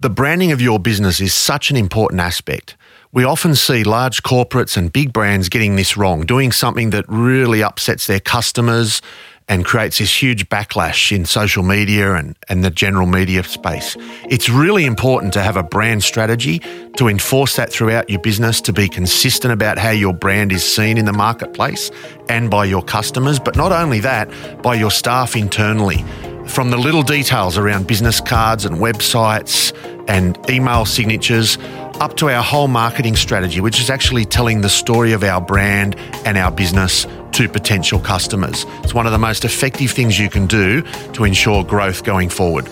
The branding of your business is such an important aspect. We often see large corporates and big brands getting this wrong, doing something that really upsets their customers and creates this huge backlash in social media and, and the general media space. It's really important to have a brand strategy to enforce that throughout your business, to be consistent about how your brand is seen in the marketplace and by your customers, but not only that, by your staff internally. From the little details around business cards and websites and email signatures, up to our whole marketing strategy, which is actually telling the story of our brand and our business to potential customers. It's one of the most effective things you can do to ensure growth going forward.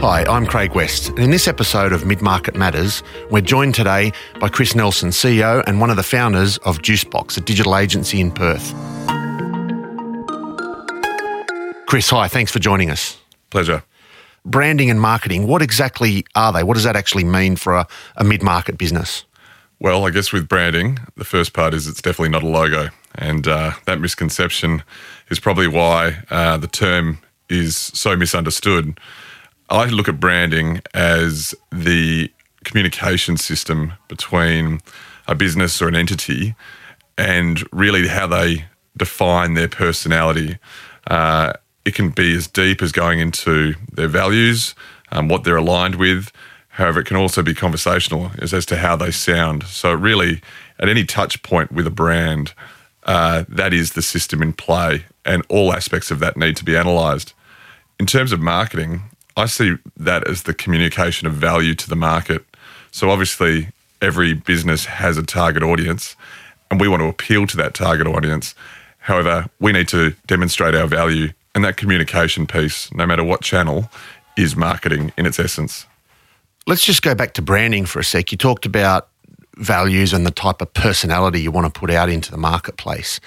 Hi, I'm Craig West, and in this episode of Mid Market Matters, we're joined today by Chris Nelson, CEO and one of the founders of Juicebox, a digital agency in Perth. Chris, hi, thanks for joining us. Pleasure. Branding and marketing, what exactly are they? What does that actually mean for a, a mid market business? Well, I guess with branding, the first part is it's definitely not a logo. And uh, that misconception is probably why uh, the term is so misunderstood. I like to look at branding as the communication system between a business or an entity and really how they define their personality. Uh, it can be as deep as going into their values, um, what they're aligned with. However, it can also be conversational as, as to how they sound. So, really, at any touch point with a brand, uh, that is the system in play, and all aspects of that need to be analysed. In terms of marketing, I see that as the communication of value to the market. So obviously, every business has a target audience, and we want to appeal to that target audience. However, we need to demonstrate our value, and that communication piece, no matter what channel, is marketing in its essence. Let's just go back to branding for a sec. You talked about values and the type of personality you want to put out into the marketplace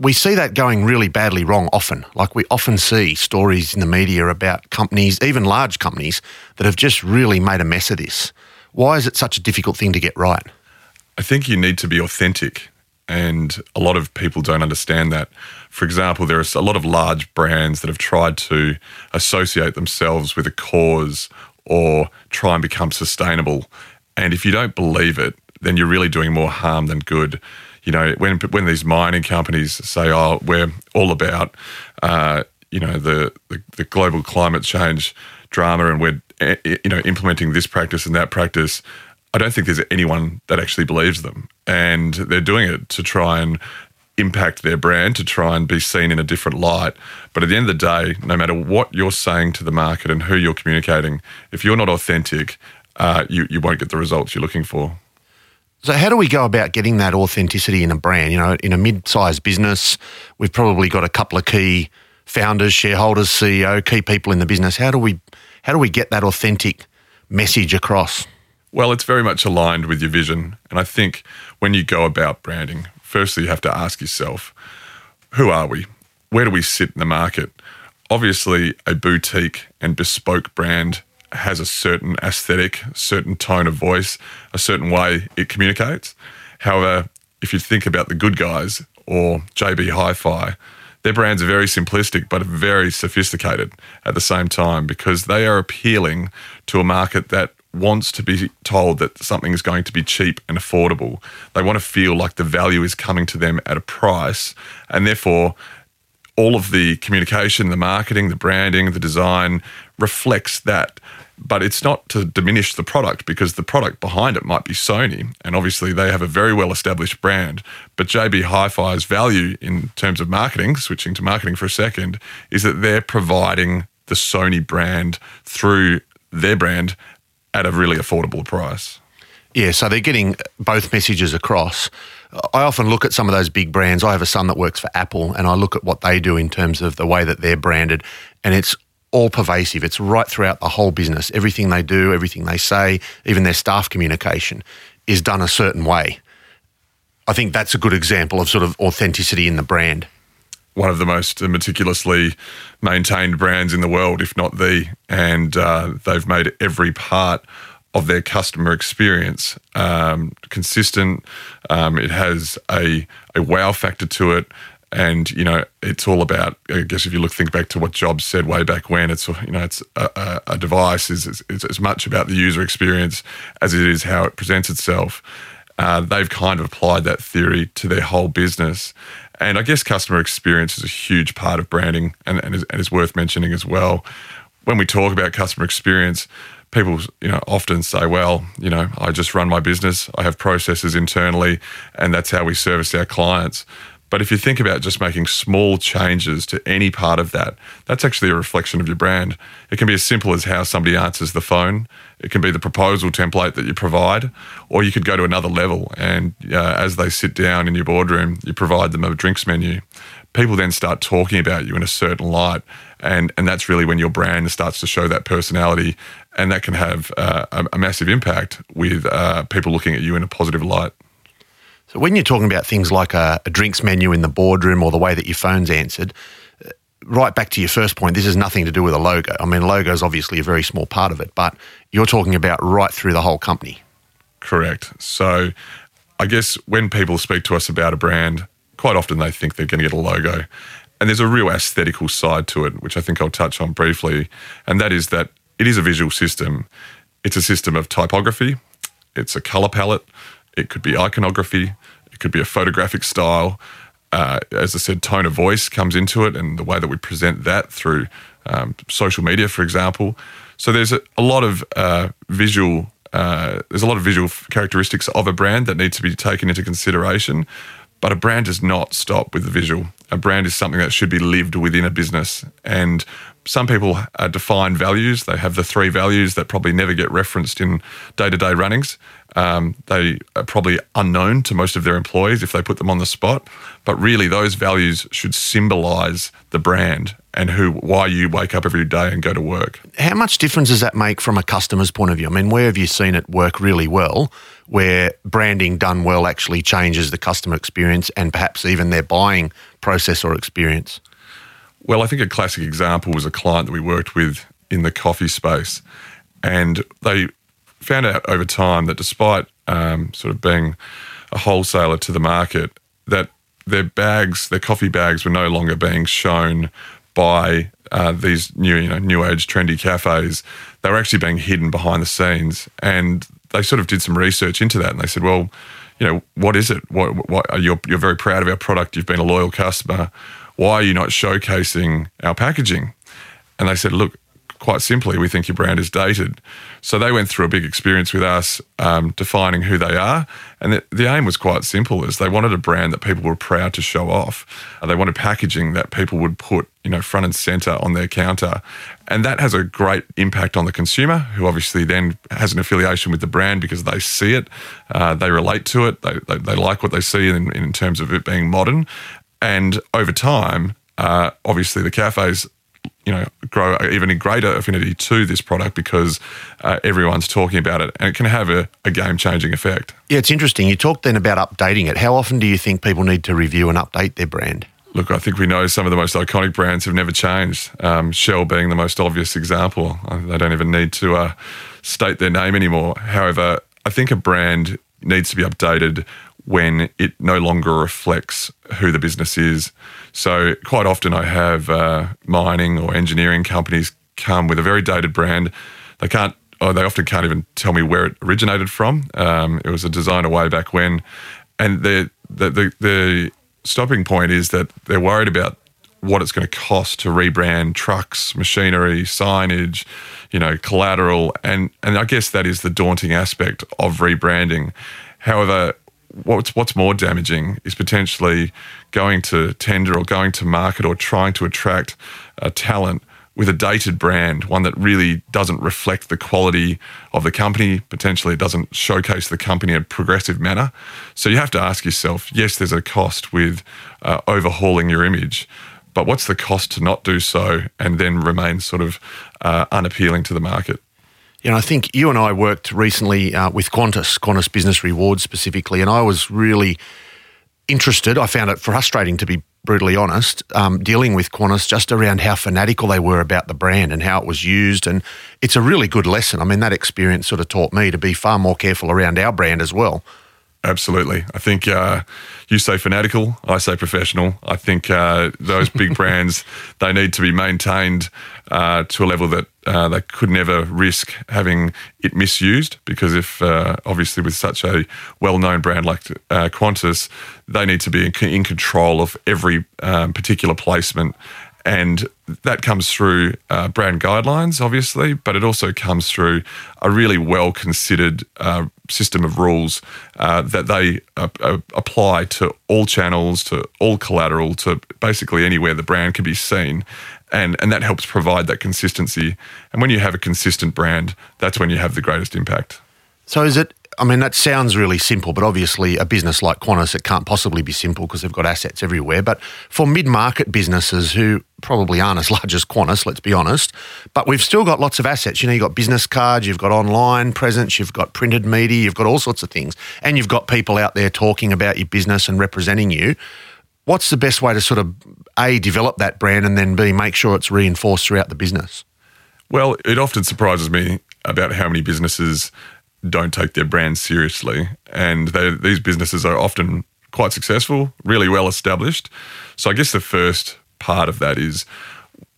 we see that going really badly wrong often. Like we often see stories in the media about companies, even large companies, that have just really made a mess of this. Why is it such a difficult thing to get right? I think you need to be authentic, and a lot of people don't understand that. For example, there are a lot of large brands that have tried to associate themselves with a cause or try and become sustainable. And if you don't believe it, then you're really doing more harm than good you know, when when these mining companies say, "Oh, we're all about," uh, you know, the, the, the global climate change drama, and we're eh, eh, you know implementing this practice and that practice. I don't think there's anyone that actually believes them, and they're doing it to try and impact their brand to try and be seen in a different light. But at the end of the day, no matter what you're saying to the market and who you're communicating, if you're not authentic, uh, you, you won't get the results you're looking for. So, how do we go about getting that authenticity in a brand? You know, in a mid-sized business, we've probably got a couple of key founders, shareholders, CEO, key people in the business. How do we how do we get that authentic message across? Well, it's very much aligned with your vision, and I think when you go about branding, firstly you have to ask yourself, who are we? Where do we sit in the market? Obviously, a boutique and bespoke brand has a certain aesthetic, certain tone of voice, a certain way it communicates. However, if you think about the good guys or JB Hi Fi, their brands are very simplistic but very sophisticated at the same time because they are appealing to a market that wants to be told that something is going to be cheap and affordable. They want to feel like the value is coming to them at a price and therefore all of the communication, the marketing, the branding, the design reflects that. But it's not to diminish the product because the product behind it might be Sony. And obviously, they have a very well established brand. But JB Hi Fi's value in terms of marketing, switching to marketing for a second, is that they're providing the Sony brand through their brand at a really affordable price. Yeah, so they're getting both messages across. I often look at some of those big brands. I have a son that works for Apple, and I look at what they do in terms of the way that they're branded, and it's all pervasive. It's right throughout the whole business. Everything they do, everything they say, even their staff communication is done a certain way. I think that's a good example of sort of authenticity in the brand. One of the most meticulously maintained brands in the world, if not the, and uh, they've made every part of their customer experience um, consistent. Um, it has a, a wow factor to it. And you know, it's all about. I guess if you look, think back to what Jobs said way back when. It's you know, it's a, a device is, as much about the user experience as it is how it presents itself. Uh, they've kind of applied that theory to their whole business, and I guess customer experience is a huge part of branding, and, and, is, and is worth mentioning as well. When we talk about customer experience, people you know often say well you know i just run my business i have processes internally and that's how we service our clients but if you think about just making small changes to any part of that, that's actually a reflection of your brand. It can be as simple as how somebody answers the phone. It can be the proposal template that you provide, or you could go to another level. And uh, as they sit down in your boardroom, you provide them a drinks menu. People then start talking about you in a certain light, and and that's really when your brand starts to show that personality, and that can have uh, a, a, massive impact with uh, people looking at you in a positive light. So when you're talking about things like a, a, drinks menu in the boardroom or the way that your phone's answered, uh, right back to your first point, this has nothing to do with a logo. I mean, logo is obviously a very small part of it, but you're talking about right through the whole company. Correct. So I guess when people speak to us about a brand, quite often they think they're going to get a logo. And there's a real aesthetical side to it, which I think I'll touch on briefly. And that is that it is a visual system. It's a system of typography, it's a color palette, it could be iconography, it could be a photographic style. Uh, as I said, tone of voice comes into it and the way that we present that through um, social media, for example. So there's a, a lot of uh, visual. Uh, there's a lot of visual characteristics of a brand that need to be taken into consideration, but a brand does not stop with the visual. A brand is something that should be lived within a business, and some people uh, define values. They have the three values that probably never get referenced in day to day runnings. Um, they are probably unknown to most of their employees if they put them on the spot. But really, those values should symbolize the brand and who, why you wake up every day and go to work. How much difference does that make from a customer's point of view? I mean, where have you seen it work really well, where branding done well actually changes the customer experience and perhaps even their buying process or experience? Well, I think a classic example was a client that we worked with in the coffee space. And they found out over time that despite um, sort of being a wholesaler to the market, that their bags, their coffee bags, were no longer being shown by uh, these new, you know, new age trendy cafes. They were actually being hidden behind the scenes, and they sort of did some research into that, and they said, well, you know, what is it? What, what you're you're very proud of our product. You've been a loyal customer. Why are you not showcasing our packaging? And they said, look, quite simply, we think your brand is dated. So they went through a big experience with us um, defining who they are. And the, the, aim was quite simple is they wanted a brand that people were proud to show off. Uh, they wanted packaging that people would put, you know, front and center on their counter. And that has a great impact on the consumer, who obviously then has an affiliation with the brand because they see it, uh, they relate to it, they, they, they, like what they see in, in terms of it being modern. And over time, uh, obviously the cafes you know grow even a greater affinity to this product because uh, everyone's talking about it and it can have a, a game changing effect. Yeah, it's interesting. You talked then about updating it. How often do you think people need to review and update their brand? Look, I think we know some of the most iconic brands have never changed. Um, Shell being the most obvious example. Uh, they don't even need to uh, state their name anymore. However, I think a brand needs to be updated when it no longer reflects who the business is. So, quite often, I have uh, mining or engineering companies come with a very dated brand. They can't, or they often can't even tell me where it originated from. Um, it was a designer way back when. And the, the, the, the stopping point is that they're worried about what it's going to cost to rebrand trucks, machinery, signage, you know, collateral, and and I guess that is the daunting aspect of rebranding. However, what's what's more damaging is potentially going to tender or going to market or trying to attract a talent with a dated brand, one that really doesn't reflect the quality of the company. Potentially, it doesn't showcase the company in a progressive manner. So you have to ask yourself: yes, there's a cost with uh, overhauling your image, but what's the cost to not do so and then remain sort of uh, unappealing to the market? You know, I think you and I worked recently uh, with Qantas, Qantas Business Rewards specifically, and I was really interested. I found it frustrating to be brutally honest, um, dealing with Qantas just around how fanatical they were about the brand and how it was used. And it's a really good lesson. I mean, that experience sort of taught me to be far more careful around our brand as well. Absolutely. I think uh, you say fanatical, I say professional. I think uh, those big brands, they need to be maintained uh, to a level that uh, they could never risk having it misused. Because if, uh, obviously, with such a well known brand like uh, Qantas, they need to be in, in control of every um, particular placement and that comes through uh, brand guidelines, obviously, but it also comes through a really well considered uh, system of rules that they apply to all channels, to all collateral, to basically anywhere the brand can be seen. And, and that helps provide that consistency. And when you have a consistent brand, that's when you have the greatest impact. So is it I mean, that sounds really simple, but obviously, a business like Qantas, it can't possibly be simple because they've got assets everywhere. But for mid market businesses who probably aren't as large as Qantas, let's be honest, but we've still got lots of assets. You know, you've got business cards, you've got online presence, you've got printed media, you've got all sorts of things, and you've got people out there talking about your business and representing you. What's the best way to sort of A, develop that brand and then B, make sure it's reinforced throughout the business? Well, it often surprises me about how many businesses don't take their brand seriously. And they, these businesses are often quite successful, really well established. So I guess the first part of that is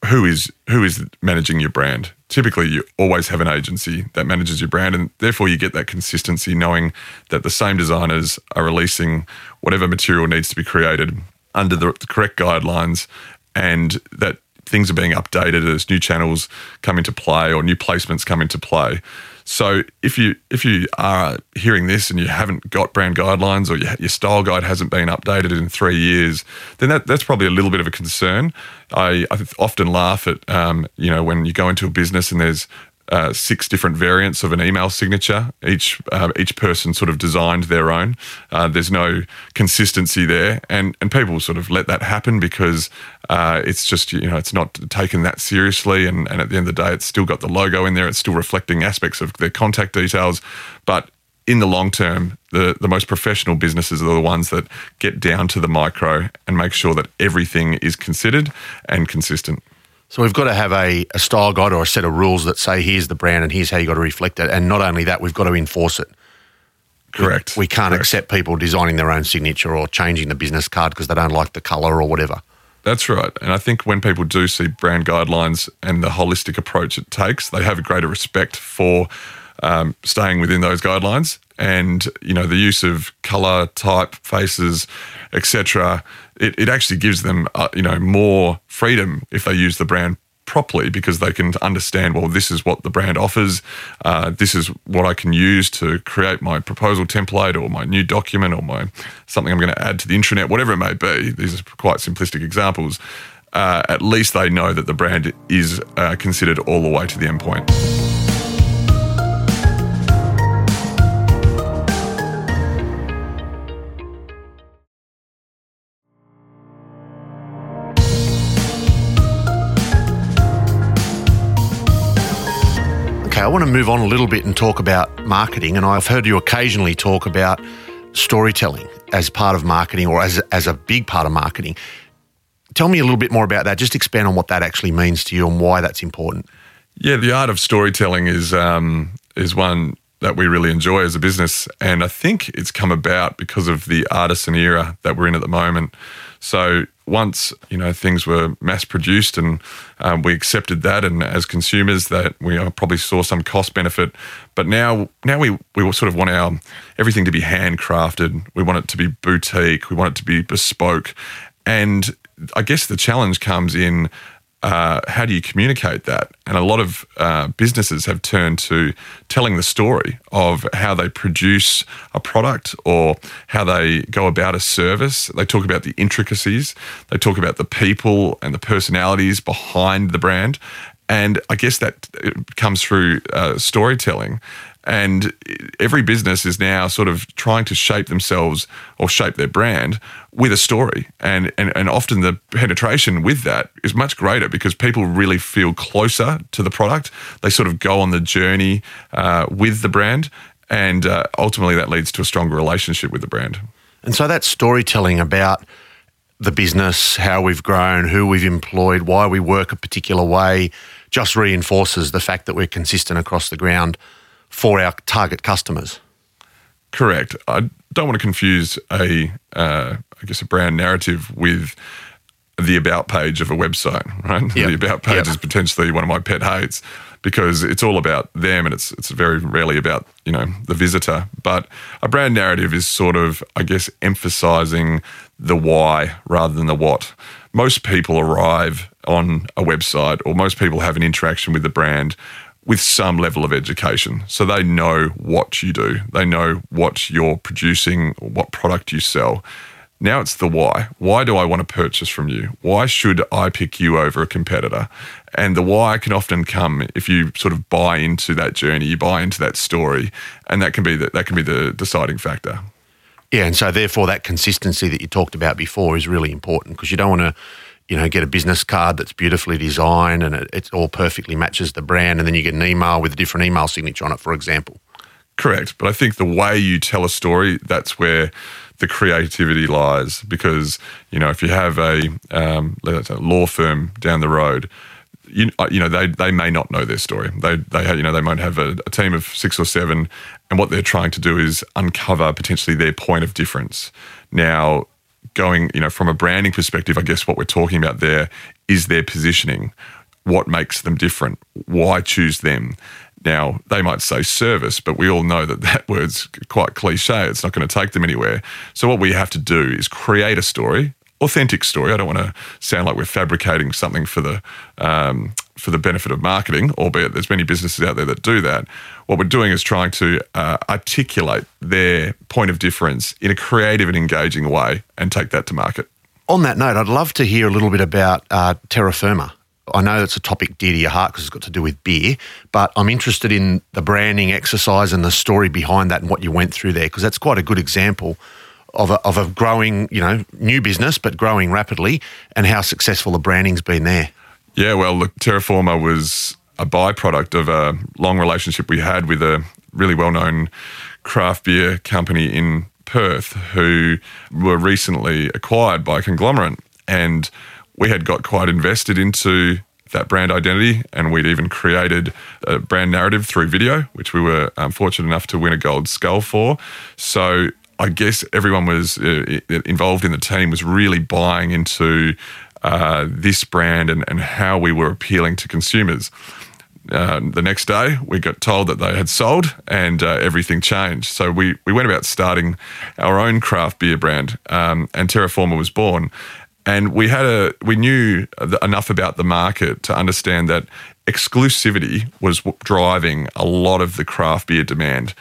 who is who is managing your brand. Typically, you always have an agency that manages your brand, and therefore you get that consistency, knowing that the same designers are releasing whatever material needs to be created under the, the correct guidelines, and that things are being updated as new channels come into play or new placements come into play. So if you if you are hearing this and you haven't got brand guidelines or your style guide hasn't been updated in three years, then that, that's probably a little bit of a concern. I, I often laugh at um, you know when you go into a business and there's uh, six different variants of an email signature. Each uh, each person sort of designed their own. Uh, there's no consistency there, and and people sort of let that happen because uh, it's just you know it's not taken that seriously, and and at the end of the day, it's still got the logo in there. It's still reflecting aspects of their contact details, but in the long term, the, the most professional businesses are the ones that get down to the micro and make sure that everything is considered and consistent. So we've got to have a, a style guide or a set of rules that say here's the brand and here's how you got to reflect it. And not only that, we've got to enforce it. Correct. We, we can't Correct. accept people designing their own signature or changing the business card because they don't like the colour or whatever. That's right. And I think when people do see brand guidelines and the holistic approach it takes, they have a greater respect for um, staying within those guidelines and you know the use of color type faces etc it, it actually gives them uh, you know more freedom if they use the brand properly because they can understand well this is what the brand offers. Uh, this is what i can use to create my proposal template or my new document or my something i'm going to add to the intranet whatever it may be. These are quite simplistic examples. Uh, at least they know that the brand is uh, considered all the way to the endpoint. I want to move on a little bit and talk about marketing. And I've heard you occasionally talk about storytelling as part of marketing or as, as a big part of marketing. Tell me a little bit more about that. Just expand on what that actually means to you and why that's important. Yeah, the art of storytelling is um, is one that we really enjoy as a business, and I think it's come about because of the artisan era that we're in at the moment. So once you know things were mass produced and um, we accepted that, and as consumers, that we uh, probably saw some cost benefit. But now, now we we sort of want our everything to be handcrafted. We want it to be boutique. We want it to be bespoke, and I guess the challenge comes in uh, how do you communicate that? And a lot of uh, businesses have turned to telling the story of how they produce a product or how they go about a service. They talk about the intricacies, they talk about the people and the personalities behind the brand. And I guess that uh, comes through uh, storytelling. And every business is now sort of trying to shape themselves or shape their brand with a story. And, and, and often the penetration with that is much greater because people really feel closer to the product. They sort of go on the journey uh, with the brand. And uh, ultimately, that leads to a stronger relationship with the brand. And so that storytelling about the business, how we've grown, who we've employed, why we work a particular way, just reinforces the fact that we're consistent across the ground for our target customers. Correct. I don't want to confuse a, uh, I guess, a brand narrative with the about page of a website, right? Yep. The about page yep. is potentially one of my pet hates because it's all about them and it's it's very rarely about, you know, the visitor. But a brand narrative is sort of, I guess, emphasizing the why rather than the what. Most people arrive on a website or most people have an interaction with the brand with some level of education. So they know what you do, they know what you're producing, what product you sell. Now it's the why. Why do I want to purchase from you? Why should I pick you over a competitor? And the why can often come if you sort of buy into that journey, you buy into that story, and that can be the, that can be the deciding factor. Yeah, and so therefore that consistency that you talked about before is really important because you don't want to, you know, get a business card that's beautifully designed and it, it all perfectly matches the brand, and then you get an email with a different email signature on it, for example. Correct, but I think the way you tell a story, that's where the creativity lies because you know if you have a um, say law firm down the road you, uh, you know they they may not know their story they they you know they might have a, a team of six or seven and what they're trying to do is uncover potentially their point of difference now going you know from a branding perspective i guess what we're talking about there is their positioning what makes them different why choose them now, they might say service, but we all know that that word's quite cliche. It's not going to take them anywhere. So, what we have to do is create a story, authentic story. I don't want to sound like we're fabricating something for the um, for the benefit of marketing, albeit there's many businesses out there that do that. What we're doing is trying to uh, articulate their point of difference in a creative and engaging way and take that to market. On that note, I'd love to hear a little bit about uh, Terra Firma. I know it's a topic dear to your heart because it's got to do with beer, but I'm interested in the branding exercise and the story behind that and what you went through there because that's quite a good example of a, of a growing, you know, new business but growing rapidly and how successful the branding's been there. Yeah, well, look, Terraforma was a byproduct of a long relationship we had with a really well-known craft beer company in Perth who were recently acquired by a conglomerate and we had got quite invested into that brand identity, and we'd even created a brand narrative through video, which we were um, fortunate enough to win a gold skull for. So I guess everyone was uh, involved in the team was really buying into uh, this brand and, and how we were appealing to consumers. Uh, the next day, we got told that they had sold and uh, everything changed. So we, we went about starting our own craft beer brand, um, and Terraforma was born and we had a we knew enough about the market to understand that exclusivity was driving a lot of the craft beer demand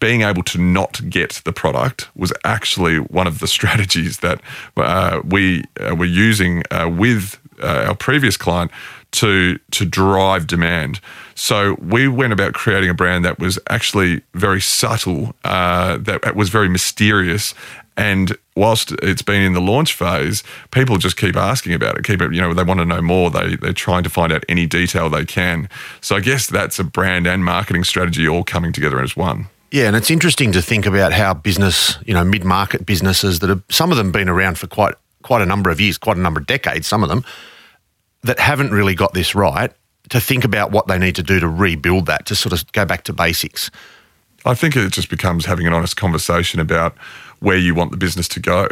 being able to not get the product was actually one of the strategies that uh, we uh, were using uh, with uh, our previous client to to drive demand. So we went about creating a brand that was actually very subtle, uh, that was very mysterious, and whilst it's been in the launch phase, people just keep asking about it. Keep it, you know, they want to know more. They they're trying to find out any detail they can. So I guess that's a brand and marketing strategy all coming together as one. Yeah, and it's interesting to think about how business, you know, mid-market businesses that have some of them been around for quite quite a number of years, quite a number of decades, some of them that haven't really got this right, to think about what they need to do to rebuild that, to sort of go back to basics. I think it just becomes having an honest conversation about where you want the business to go.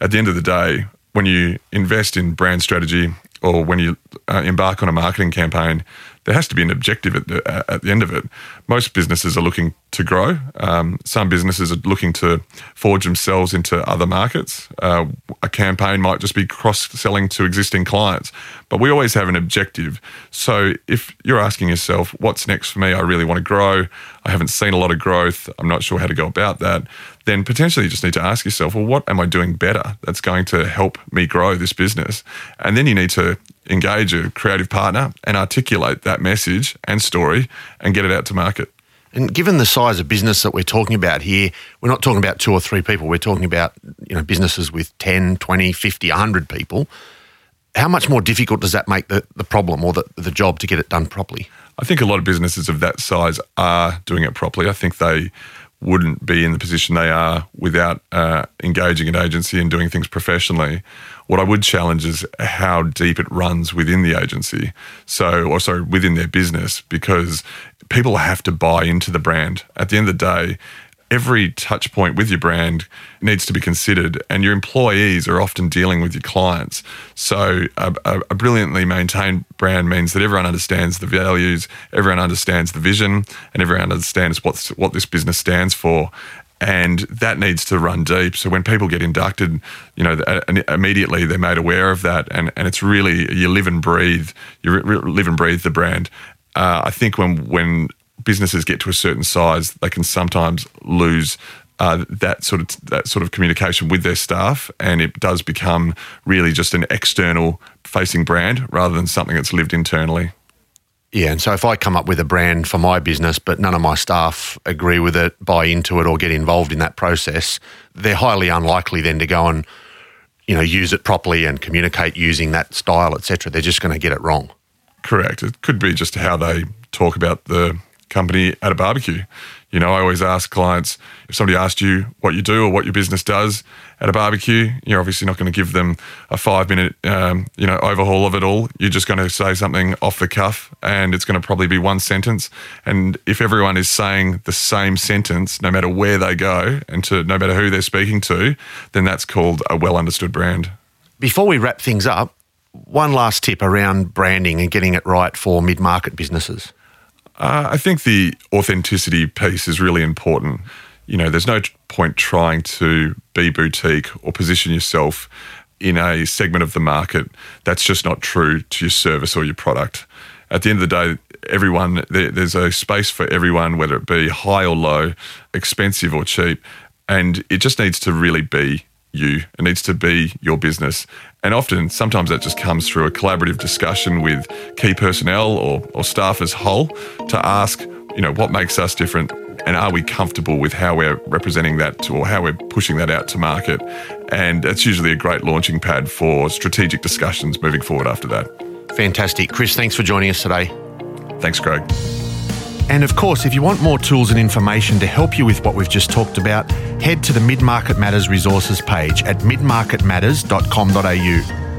At the end of the day, when you invest in brand strategy or when you uh, embark on a marketing campaign, there has to be an objective at the, uh, at the end of it. Most businesses are looking to grow. Um, some businesses are looking to forge themselves into other markets. Uh, a campaign might just be cross selling to existing clients, but we always have an objective. So if you're asking yourself, what's next for me? I really want to grow. I haven't seen a lot of growth. I'm not sure how to go about that. Then potentially you just need to ask yourself, well, what am I doing better that's going to help me grow this business? And then you need to engage a creative partner and articulate that message and story and get it out to market. And given the size of business that we're talking about here, we're not talking about two or three people. We're talking about you know businesses with 10, 20, 50, 100 people. How much more difficult does that make the, the problem or the, the job to get it done properly? I think a lot of businesses of that size are doing it properly. I think they wouldn't be in the position they are without uh, engaging an agency and doing things professionally. What I would challenge is how deep it runs within the agency. So, or sorry, within their business, because people have to buy into the brand. At the end of the day, every touch point with your brand needs to be considered, and your employees are often dealing with your clients. So, a, a, brilliantly maintained brand means that everyone understands the values, everyone understands the vision, and everyone understands what's, what this business stands for. And that needs to run deep. So when people get inducted, you know, immediately they're made aware of that, and, and it's really you live and breathe, you live and breathe the brand. Uh, I think when when businesses get to a certain size, they can sometimes lose uh, that sort of that sort of communication with their staff, and it does become really just an external facing brand rather than something that's lived internally. Yeah, and so if I come up with a brand for my business, but none of my staff agree with it, buy into it, or get involved in that process, they're highly unlikely then to go and you know use it properly and communicate using that style, etc. They're just going to get it wrong. Correct. It could be just how they talk about the company at a barbecue. You know, I always ask clients if somebody asked you what you do or what your business does at a barbecue, you're obviously not going to give them a five minute, um, you know, overhaul of it all. You're just going to say something off the cuff and it's going to probably be one sentence. And if everyone is saying the same sentence, no matter where they go and to no matter who they're speaking to, then that's called a well understood brand. Before we wrap things up, one last tip around branding and getting it right for mid market businesses. Uh, I think the authenticity piece is really important. You know, there's no point trying to be boutique or position yourself in a segment of the market that's just not true to your service or your product. At the end of the day, everyone there, there's a space for everyone, whether it be high or low, expensive or cheap, and it just needs to really be you. It needs to be your business. And often, sometimes that just comes through a collaborative discussion with key personnel or, or staff as whole to ask, you know, what makes us different and are we comfortable with how we're representing that or how we're pushing that out to market? And that's usually a great launching pad for strategic discussions moving forward after that. Fantastic. Chris, thanks for joining us today. Thanks, Craig. And of course, if you want more tools and information to help you with what we've just talked about, head to the Mid Market Matters resources page at midmarketmatters.com.au.